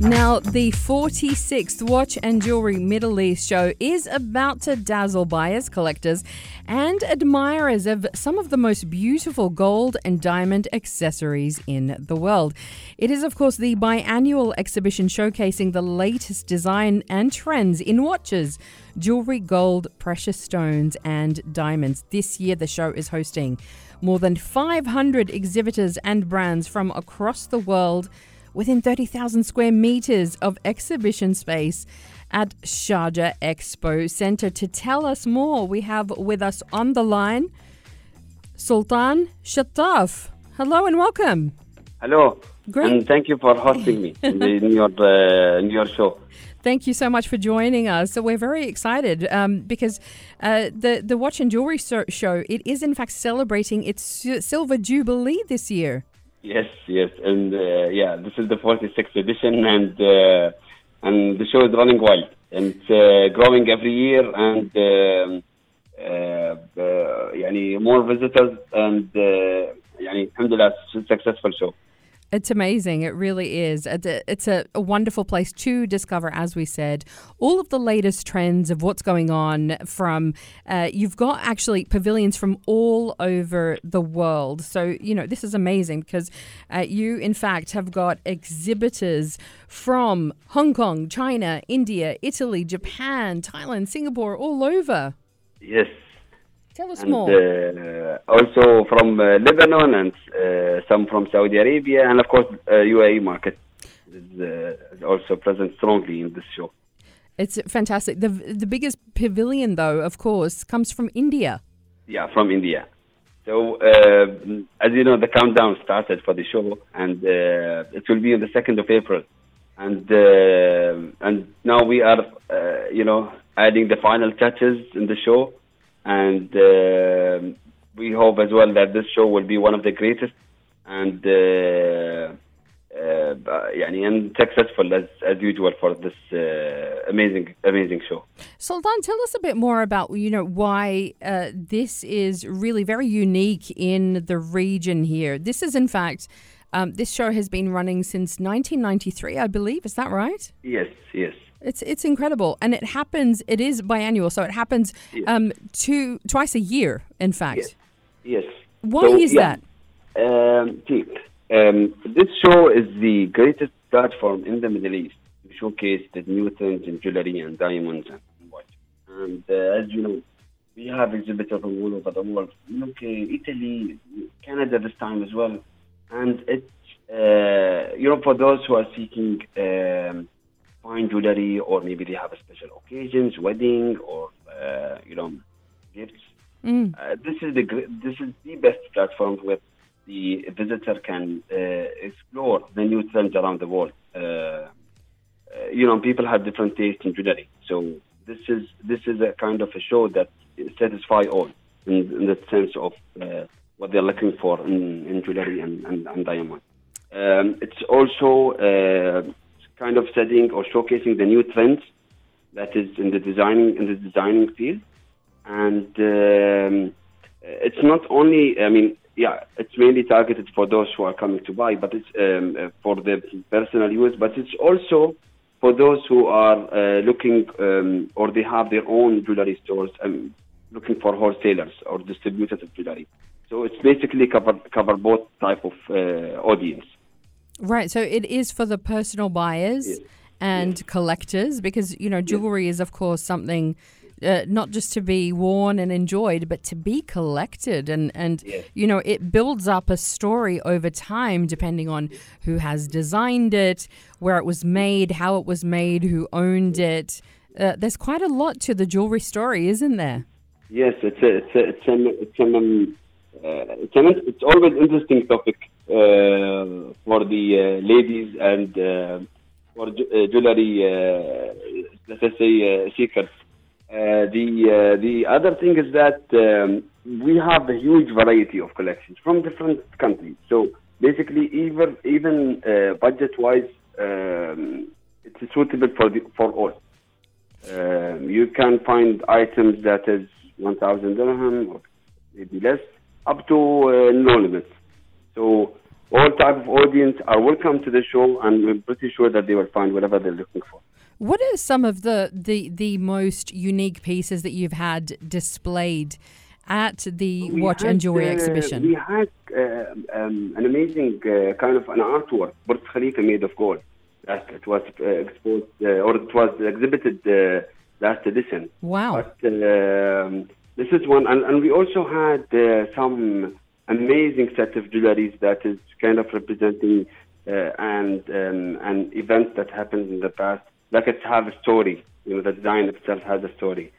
Now, the 46th Watch and Jewelry Middle East show is about to dazzle buyers, collectors, and admirers of some of the most beautiful gold and diamond accessories in the world. It is, of course, the biannual exhibition showcasing the latest design and trends in watches, jewelry, gold, precious stones, and diamonds. This year, the show is hosting more than 500 exhibitors and brands from across the world within 30,000 square meters of exhibition space at Sharjah Expo Center. To tell us more, we have with us on the line Sultan Shattaf. Hello and welcome. Hello. Great. And thank you for hosting me in, the, in your uh, in your show. Thank you so much for joining us. So we're very excited um, because uh, the the Watch and Jewelry Show it is in fact celebrating its silver jubilee this year. Yes, yes, and uh, yeah, this is the 46th edition, and uh, and the show is running wild, and it's uh, growing every year, and um, uh, uh, يعني more visitors, and uh, يعني الحمد لله successful show. It's amazing. It really is. It's a, a, wonderful place to discover, as we said, all of the latest trends of what's going on. From uh, you've got actually pavilions from all over the world. So you know this is amazing because uh, you, in fact, have got exhibitors from Hong Kong, China, India, Italy, Japan, Thailand, Singapore, all over. Yes, Tell us and, more. Uh, also from uh, Lebanon and uh, some from Saudi Arabia, and of course UAE market is also present strongly in this show. It's fantastic. The the biggest pavilion, though, of course, comes from India. Yeah, from India. So, uh, as you know, the countdown started for the show, and uh, it will be on the second of April. And uh, and now we are, you know, adding the final touches in the show and uh, we hope as well that this show will be one of the greatest and uh, uh, يعني and successful as as usual for this uh, amazing amazing show. Sultan, tell us a bit more about you know why uh, this is really very unique in the region here. This is in fact. Um, this show has been running since 1993, I believe. Is that right? Yes, yes. It's it's incredible, and it happens. It is biannual, so it happens yes. um, two twice a year. In fact, yes. yes. Why so, is yeah. that? Um, um, this show is the greatest platform in the Middle East to showcase the new trends in jewelry and diamonds and watch. And uh, as you know, we have exhibitors from all over the world, UK, Italy, Canada this time as well. And it's uh, you know for those who are seeking. Um, fine jewelry, or maybe they have a special occasions, wedding, or uh, you know, gifts. Mm. Uh, this is the this is the best platform where the visitor can uh, explore the new trends around the world. Uh, uh, you know, people have different tastes in jewelry, so this is this is a kind of a show that satisfy all in, in the sense of uh, what they're looking for in, in jewelry and, and, and diamond. Um, it's also kind of setting or showcasing the new trends that is in the designing in the designing field, and um, it's not only. I mean, yeah, it's mainly targeted for those who are coming to buy, but it's um, uh, for the personal use. But it's also for those who are uh, looking um, or they have their own jewelry stores and looking for wholesalers or distributors of jewelry. So it's basically cover cover both type of uh, audience. Right. So it is for the personal buyers yes. and yes. collectors because, you know, jewelry yes. is, of course, something. Uh, not just to be worn and enjoyed, but to be collected, and and you know it builds up a story over time, depending on who has designed it, where it was made, how it was made, who owned it. Uh, there's quite a lot to the jewelry story, isn't there? Yes, it's a, it's a, it's an, it's an, um, uh, it's, an, it's always interesting topic for the uh, ladies and uh, for jewelry, let's say, seekers. the the other thing is that um, we have a huge variety of collections from different countries. So basically, even even budget wise, um, it's suitable for the, for all. Um, you can find items that is 1,000 dirham or maybe less, up to uh, no limits. So all type of audience are welcome to the show, and we're pretty sure that they will find whatever they're looking for. What are some of the, the, the most unique pieces that you've had displayed at the We Watch had, and Jewelry uh, exhibition? We had uh, um, an amazing uh, kind of an artwork, Burj Khalifa made of gold. That it was uh, exposed uh, or it was exhibited uh, last edition. Wow. But um, this is one, and, and we also had uh, some amazing set of jewelries that is kind of representing uh, and um, an event that happened in the past. Like it have a story. You know, the design itself has a story,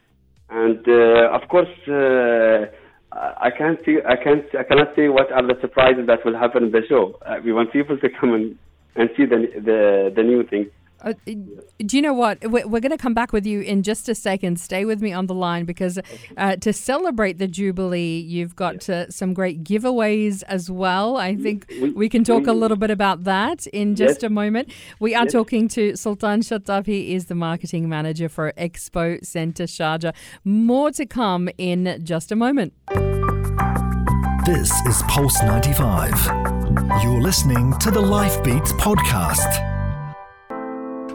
and uh, of course. Uh, I can't see. I can't. I cannot say what are the surprises that will happen in the show. Uh, we want people to come and, and see the the the new things. Uh, do you know what? We're, we're going to come back with you in just a second. Stay with me on the line because uh, to celebrate the Jubilee, you've got uh, some great giveaways as well. I think We- we can talk a little bit about that in just Yes. a moment. We are Yes. talking to Sultan Shattaf. He is the marketing manager for Expo Centre Sharjah. More to come in just a moment. This is Pulse 95. You're listening to the Life Beats podcast.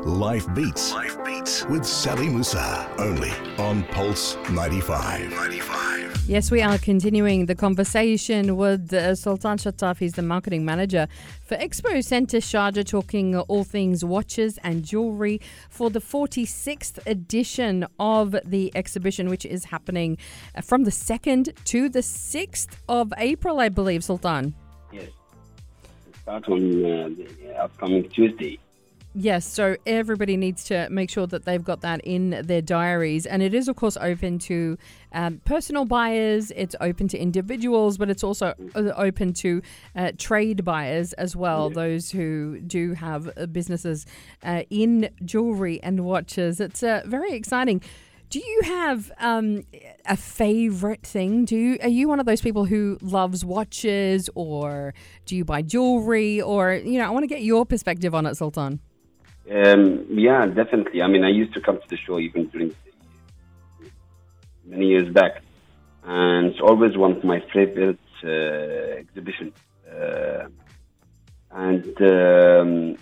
Life Beats. Life Beats with Sally Musa. Only on Pulse 95. 95. Yes, we are continuing the conversation with uh, Sultan Shattaf. He's the marketing manager for Expo Centre Sharjah, talking all things watches and jewelry for the 46th edition of the exhibition, which is happening uh, from the 2nd to the 6th of April, I believe, Sultan. Yes. Start on uh, the upcoming Tuesday. Yes, so everybody needs to make sure that they've got that in their diaries. And it is, of course, open to um, personal buyers, it's open to individuals, but it's also uh, open to uh, trade buyers as well, those who do have uh, businesses uh, in jewelry and watches. It's uh, very exciting. Do you have um, a favorite thing? Do you, are you one of those people who loves watches, or do you buy jewelry, or you know? I want to get your perspective on it, Sultan. Um, yeah, definitely. I mean, I used to come to the show even during many years back, and it's always one of my favorite uh, exhibitions. Uh, and um,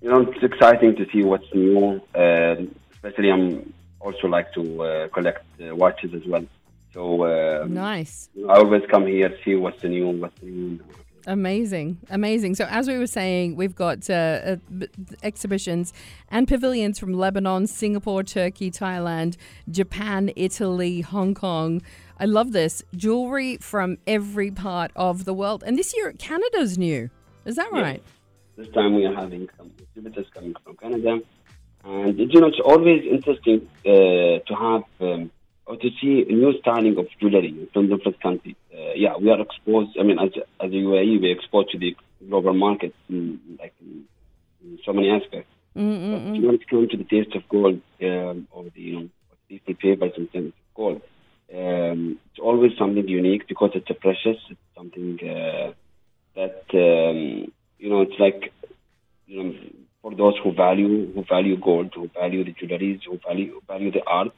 you know, it's exciting to see what's new. Um especially, I'm also like to uh, collect uh, watches as well. So um, Nice. I always come here see what's the new, what's the new. In the market. Amazing. Amazing. So, as we were saying, we've got uh, uh, exhibitions and pavilions from Lebanon, Singapore, Turkey, Thailand, Japan, Italy, Hong Kong. I love this. Jewelry from every part of the world. And this year, Canada's new. Is that Yes. right? This time we are having some exhibitors coming from Canada. And you know, it's always interesting uh, to have um, or to see a new styling of jewelry from different countries. Uh, yeah, we are exposed. I mean, as as a UAE, we're exposed to the global market in, like in, in so many aspects. But when it comes to the taste of gold um, or the you know people favors in terms of gold, um, it's always something unique because it's a precious. It's something uh, that um, you know. It's like you know for those who value who value gold, who value the jewelries, who value who value the art.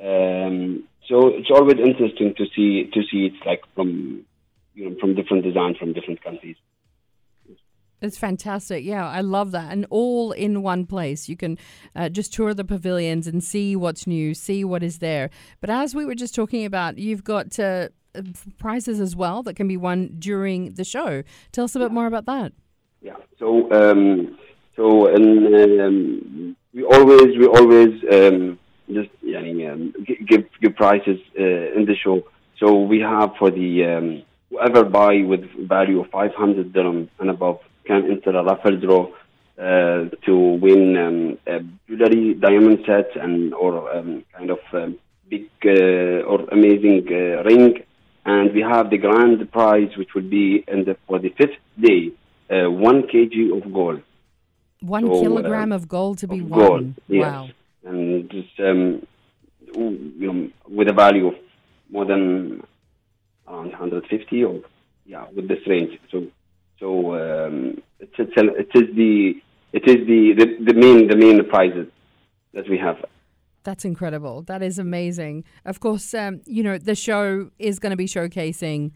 Um, so it's always interesting to see to see it's like from you know from different designs from different countries. It's fantastic. Yeah, I love that. And all in one place. You can uh, just tour the pavilions and see what's new, see what is there. But as we were just talking about, you've got uh, uh, prizes as well that can be won during the show. Tell us a bit more about that. Yeah. So um, so and um, we always we always um, just yani, um, gi- give give prizes uh, in the show. So we have for the um, whoever buy with value of 500 dirham and above can enter a raffle draw uh, to win um, a jewelry diamond set and or um, kind of um, big uh, or amazing uh, ring. And we have the grand prize, which will be in the for the fifth day, uh, one kg of gold. One So, kilogram uh, of gold to be won. gold, yes. Wow. And just um, you know, with a value of more than around 150 or yeah, with this range. So so um, it's, it's it is the it is the, the, the main the main prizes that we have. That's incredible. That is amazing. Of course, um, you know, the show is going to be showcasing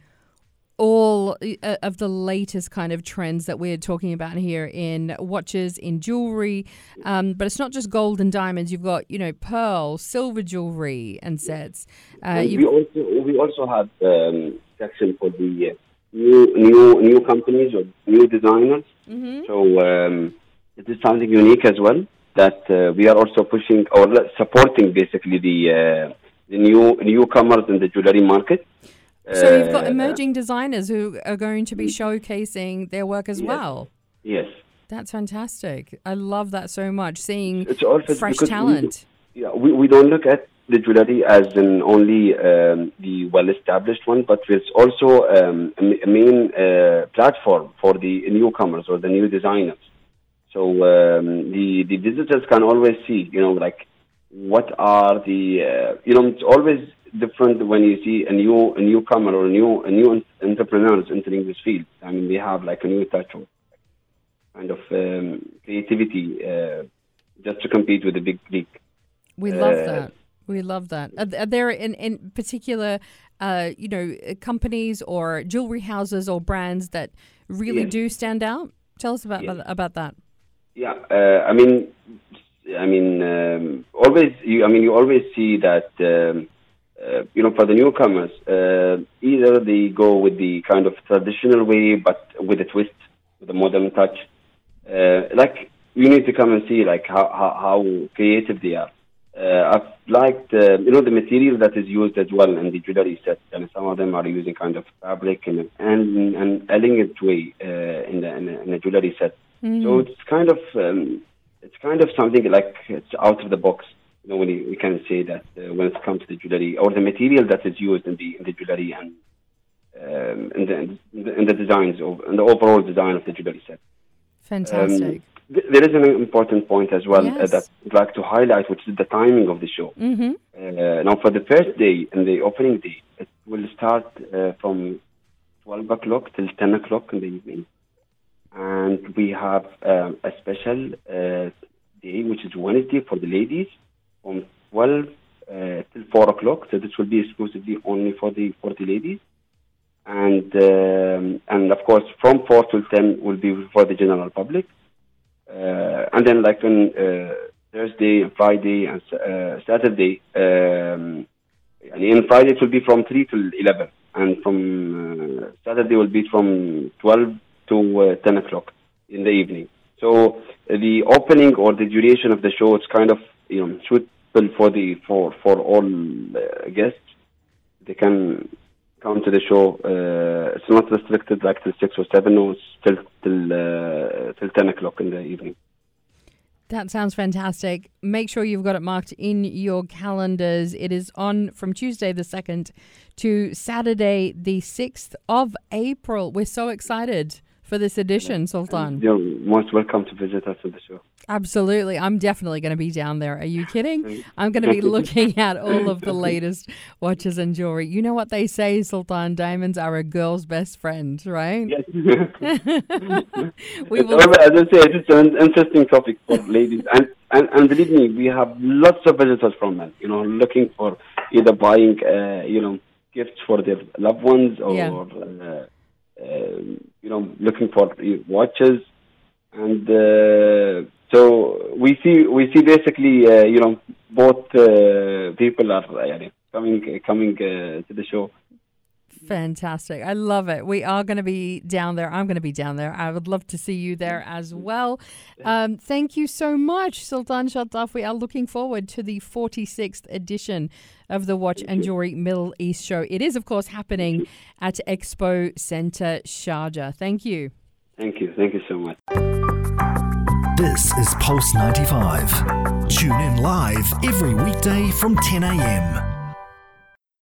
all uh, of the latest kind of trends that we're talking about here in watches, in jewelry. Um, but it's not just gold and diamonds. You've got, you know, pearl, silver jewelry and sets. Uh, and we also we also have um, section for the uh, new new new companies or new designers. Mm-hmm. So um, it is something unique as well that uh, we are also pushing or supporting basically the uh, the new newcomers in the jewelry market. So you've got uh, emerging designers who are going to be mm. showcasing their work as yes. well. Yes. That's fantastic. I love that so much. Seeing fresh talent. We, yeah, we, we don't look at the jewelry as an only um, the well-established one, but it's also um, a, main uh, platform for the newcomers or the new designers. So um, the the visitors can always see, you know, like what are the, uh, you know, it's always different when you see a new a newcomer or a new a new entrepreneurs entering this field. I mean, they have like a new touch of kind of um, creativity uh, just to compete with the big league. We love uh, that. We love that. Are, are there in in particular, uh, you know, companies or jewelry houses or brands that really yes. do stand out? Tell us about yes. about that. Yeah, uh, I mean, I mean, um, always. You, I mean, you always see that. Um, uh, you know, for the newcomers, uh, either they go with the kind of traditional way, but with a twist, with a modern touch. Uh, like you need to come and see like how how, how creative they are. Uh, I've liked uh, you know the material that is used as well in the jewelry set, and some of them are using kind of fabric and and an elegant way uh, in the in a, in a jewelry set. Mm. So it's kind of um, it's kind of something like it's out of the box when we can say that uh, when it comes to the jewelry or the material that is used in the in the jewelry and um, in, the, in, the, in the designs of in the overall design of the jewelry set. Fantastic. Um, th- there is an important point as well uh, yes. uh, that I'd like to highlight, which is the timing of the show. Mm-hmm. Uh, now, for the first day and the opening day, it will start uh, from 12 o'clock till 10 o'clock in the evening. And we have um, a special uh, day, which is Wednesday for the ladies, from 12 uh, till 4 o'clock. So this will be exclusively only for the for the ladies, and um, and of course from 4 till 10 will be for the general public, uh, and then like on uh, Thursday and Friday and uh, Saturday, um, and in Friday it will be from 3 till 11, and from uh, Saturday will be from 12 to uh, 10 o'clock in the evening. So the opening or the duration of the show is kind of you know suitable for the for for all uh, guests. They can come to the show. Uh, it's not restricted like till six or seven. or till till uh, till ten o'clock in the evening. That sounds fantastic. Make sure you've got it marked in your calendars. It is on from Tuesday the 2nd to Saturday the 6th of April. We're so excited for this edition, Sultan. You're most welcome to visit us at the show. Absolutely. I'm definitely going to be down there. Are you kidding? I'm going to be looking at all of the latest watches and jewelry. You know what they say, Sultan Diamonds are a girl's best friend, right? Yes. we will... As I say, it's an interesting topic for ladies. And, and, and believe me, we have lots of visitors from men, you know, looking for either buying, uh, you know, gifts for their loved ones or, yeah. uh, uh, you know, looking for watches. And uh, so we see we see basically uh, you know both uh, people are uh, coming coming uh, to the show. Fantastic. I love it. We are going to be down there. I'm going to be down there. I would love to see you there as well. Um, thank you so much, Sultan Shattaf. We are looking forward to the 46th edition of the Watch and Jewelry Middle East Show. It is, of course, happening at Expo Center Sharjah. Thank you. Thank you. Thank you so much. This is Pulse 95. Tune in live every weekday from 10 a.m.